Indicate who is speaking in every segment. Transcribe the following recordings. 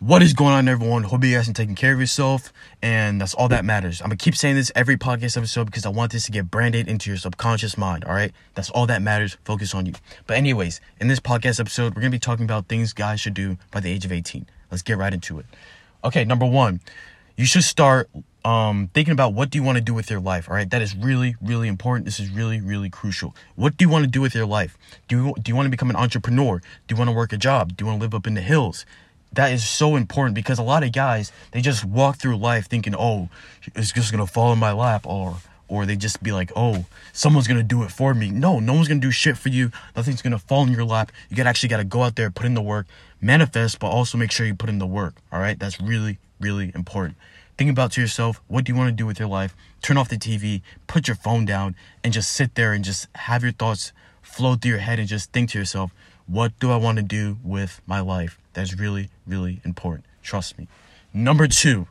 Speaker 1: What is going on, everyone? Hope you guys are taking care of yourself, and that's all that matters. I'm gonna keep saying this every podcast episode because I want this to get branded into your subconscious mind. All right, that's all that matters. Focus on you. But anyways, in this podcast episode, we're gonna be talking about things guys should do by the age of 18. Let's get right into it. Okay, number one, you should start um, thinking about what do you want to do with your life. All right, that is really, really important. This is really, really crucial. What do you want to do with your life? Do you do you want to become an entrepreneur? Do you want to work a job? Do you want to live up in the hills? That is so important because a lot of guys they just walk through life thinking oh it's just gonna fall in my lap or or they just be like oh someone's gonna do it for me. No no one's gonna do shit for you. Nothing's gonna fall in your lap. You gotta actually gotta go out there put in the work manifest but also make sure you put in the work all right? That's really really important. Think about to yourself what do you want to do with your life? Turn off the tv put your phone down and just sit there and just have your thoughts flow through your head and just think to yourself what do I want to do with my life? That's really, really important. Trust me. Number two,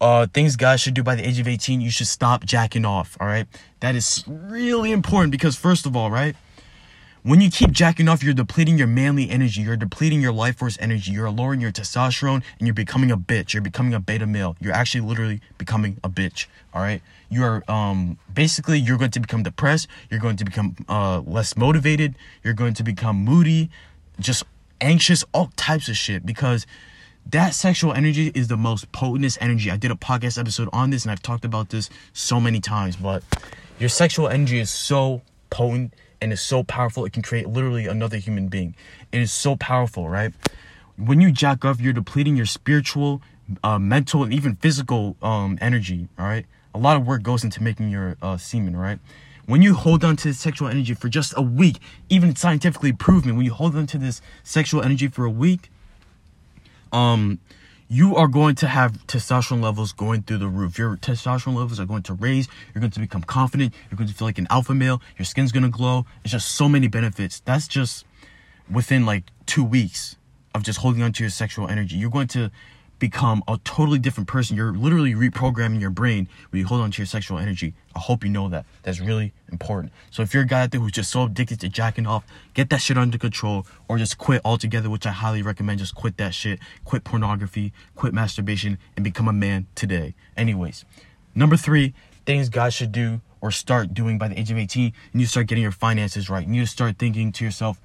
Speaker 1: uh, things guys should do by the age of 18, you should stop jacking off, all right? That is really important because, first of all, right? When you keep jacking off, you're depleting your manly energy. You're depleting your life force energy. You're lowering your testosterone and you're becoming a bitch. You're becoming a beta male. You're actually literally becoming a bitch. All right. You're um basically you're going to become depressed. You're going to become uh less motivated. You're going to become moody, just anxious, all types of shit because that sexual energy is the most potentest energy. I did a podcast episode on this and I've talked about this so many times, but your sexual energy is so potent and it's so powerful it can create literally another human being. It is so powerful, right? When you jack off, you're depleting your spiritual, uh, mental, and even physical um, energy. All right, a lot of work goes into making your uh, semen. Right, when you hold on to this sexual energy for just a week, even scientifically proven, when you hold on to this sexual energy for a week, um, you are going to have testosterone levels going through the roof. Your testosterone levels are going to raise. You're going to become confident. You're going to feel like an alpha male. Your skin's going to glow. It's just so many benefits. That's just within like two weeks of just holding on to your sexual energy. You're going to become a totally different person. You're literally reprogramming your brain when you hold on to your sexual energy. I hope you know that. That's really important. So if you're a guy out there who's just so addicted to jacking off, get that shit under control or just quit altogether, which I highly recommend. Just quit that shit. Quit pornography, quit masturbation, and become a man today. Anyways, number three, things guys should do or start doing by the age of 18, and you start getting your finances right. And You start thinking to yourself,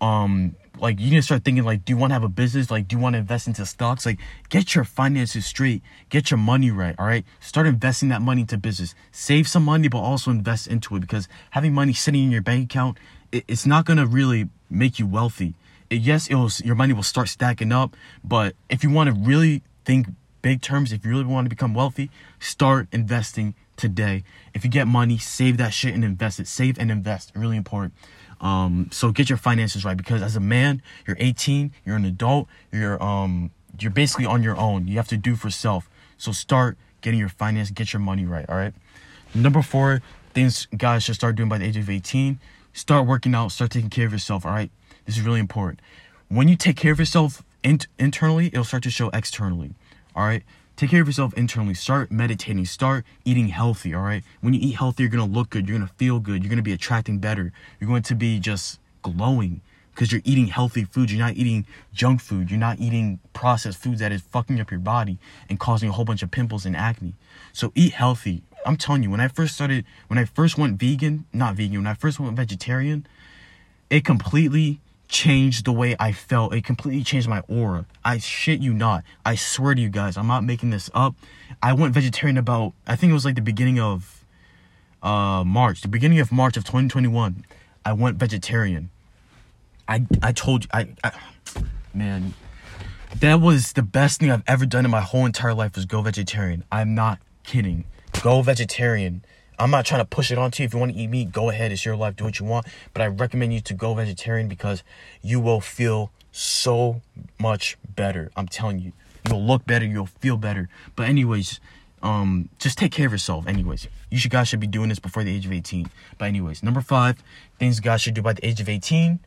Speaker 1: um, like you need to start thinking like do you want to have a business? Like do you want to invest into stocks? Like get your finances straight. Get your money right all right? Start investing that money into business. Save some money but also invest into it because having money sitting in your bank account it, it's not going to really make you wealthy. It, yes it will your money will start stacking up but if you want to really think big terms if you really want to become wealthy start investing today. If you get money save that shit and invest it. Save and invest really important um, so get your finances right because as a man, you're 18, you're an adult, you're um, you're basically on your own. You have to do for self. So start getting your finance, get your money right. All right. Number four, things guys should start doing by the age of 18. Start working out. Start taking care of yourself. All right. This is really important. When you take care of yourself in- internally, it'll start to show externally. All right. Take care of yourself internally. Start meditating. Start eating healthy, all right? When you eat healthy, you're going to look good. You're going to feel good. You're going to be attracting better. You're going to be just glowing because you're eating healthy food. You're not eating junk food. You're not eating processed foods that is fucking up your body and causing a whole bunch of pimples and acne. So eat healthy. I'm telling you, when I first started, when I first went vegan, not vegan, when I first went vegetarian, it completely changed the way I felt. It completely changed my aura. I shit you not. I swear to you guys, I'm not making this up. I went vegetarian about I think it was like the beginning of uh March, the beginning of March of 2021. I went vegetarian. I I told you I, I man that was the best thing I've ever done in my whole entire life was go vegetarian. I'm not kidding. Go vegetarian. I'm not trying to push it onto you. If you want to eat meat, go ahead. It's your life. Do what you want. But I recommend you to go vegetarian because you will feel so much better. I'm telling you. You'll look better. You'll feel better. But anyways, um, just take care of yourself. Anyways, you should guys should be doing this before the age of 18. But anyways, number five, things guys should do by the age of 18.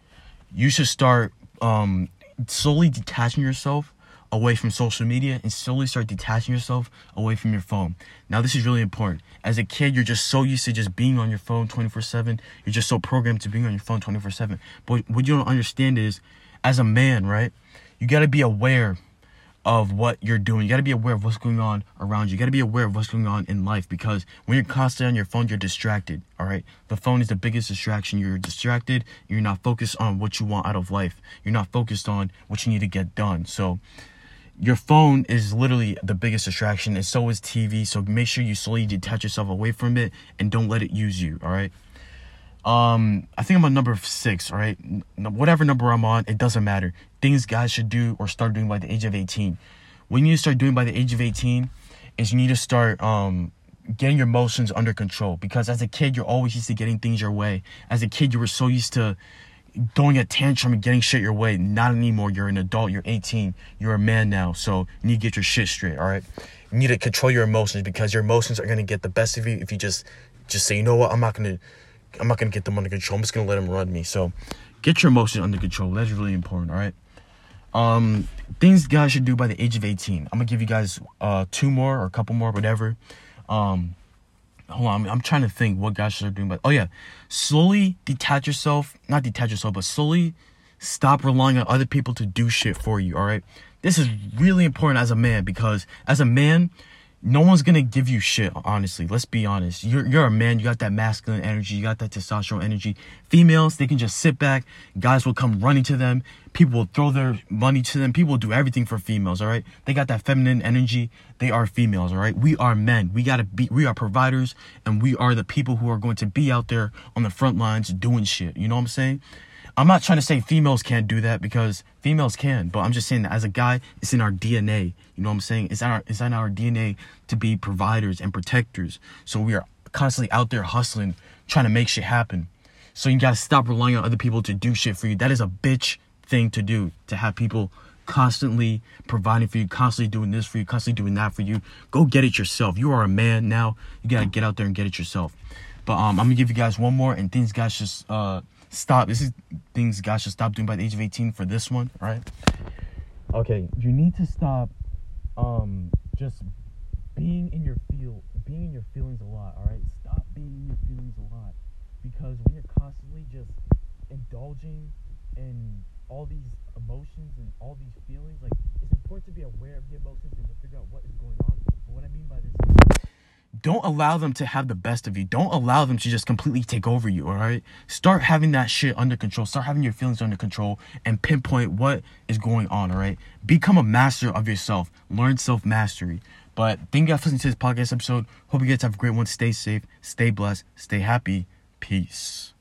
Speaker 1: You should start um slowly detaching yourself away from social media and slowly start detaching yourself away from your phone. Now, this is really important. As a kid, you're just so used to just being on your phone 24 7. You're just so programmed to being on your phone 24 7. But what you don't understand is, as a man, right, you got to be aware of what you're doing. You got to be aware of what's going on around you. You got to be aware of what's going on in life because when you're constantly on your phone, you're distracted. All right. The phone is the biggest distraction. You're distracted. You're not focused on what you want out of life. You're not focused on what you need to get done. So, your phone is literally the biggest distraction, and so is TV. So make sure you slowly detach yourself away from it and don't let it use you. All right. Um, I think I'm on number six. All right. Whatever number I'm on, it doesn't matter. Things guys should do or start doing by the age of 18. What you need to start doing by the age of 18 is you need to start um getting your emotions under control because as a kid you're always used to getting things your way. As a kid you were so used to throwing a tantrum and getting shit your way. Not anymore. You're an adult. You're 18. You're a man now. So you need to get your shit straight. All right. You need to control your emotions because your emotions are gonna get the best of you if you just just say, you know what, I'm not gonna I'm not gonna get them under control. I'm just gonna let them run me. So get your emotions under control. That's really important. All right. Um, things guys should do by the age of 18. I'm gonna give you guys uh two more or a couple more, whatever. Um, hold on, I'm, I'm trying to think what guys should are doing. But oh yeah, slowly detach yourself. Not detach yourself, but slowly stop relying on other people to do shit for you. All right. This is really important as a man because as a man, no one's gonna give you shit honestly. Let's be honest. You're, you're a man. You got that masculine energy. You got that testosterone energy. Females they can just sit back. Guys will come running to them. People will throw their money to them. People will do everything for females all right? They got that feminine energy. They are females all right? We are men. We gotta be we are providers and we are the people who are going to be out there on the front lines doing shit. You know what i'm saying I'm not trying to say females can't do that because females can, but I'm just saying that as a guy, it's in our DNA. You know what I'm saying? It's in our it's in our DNA to be providers and protectors. So we are constantly out there hustling, trying to make shit happen. So you gotta stop relying on other people to do shit for you. That is a bitch thing to do. To have people constantly providing for you, constantly doing this for you, constantly doing that for you. Go get it yourself. You are a man now. You gotta get out there and get it yourself. But um, I'm gonna give you guys one more, and things guys just uh stop. This is things guys should stop doing by the age of 18 for this one, right? Okay, you need to stop um just being in your feel being in your feelings a lot, all right? Stop being in your feelings a lot because when you're constantly just indulging in all these emotions and all these feelings, like it's important to be aware of the emotions and to figure out what is going on. But what I mean by this don't allow them to have the best of you. Don't allow them to just completely take over you, all right? Start having that shit under control. Start having your feelings under control and pinpoint what is going on, all right? Become a master of yourself. Learn self mastery. But thank you guys for listening to this podcast episode. Hope you guys have a great one. Stay safe, stay blessed, stay happy. Peace.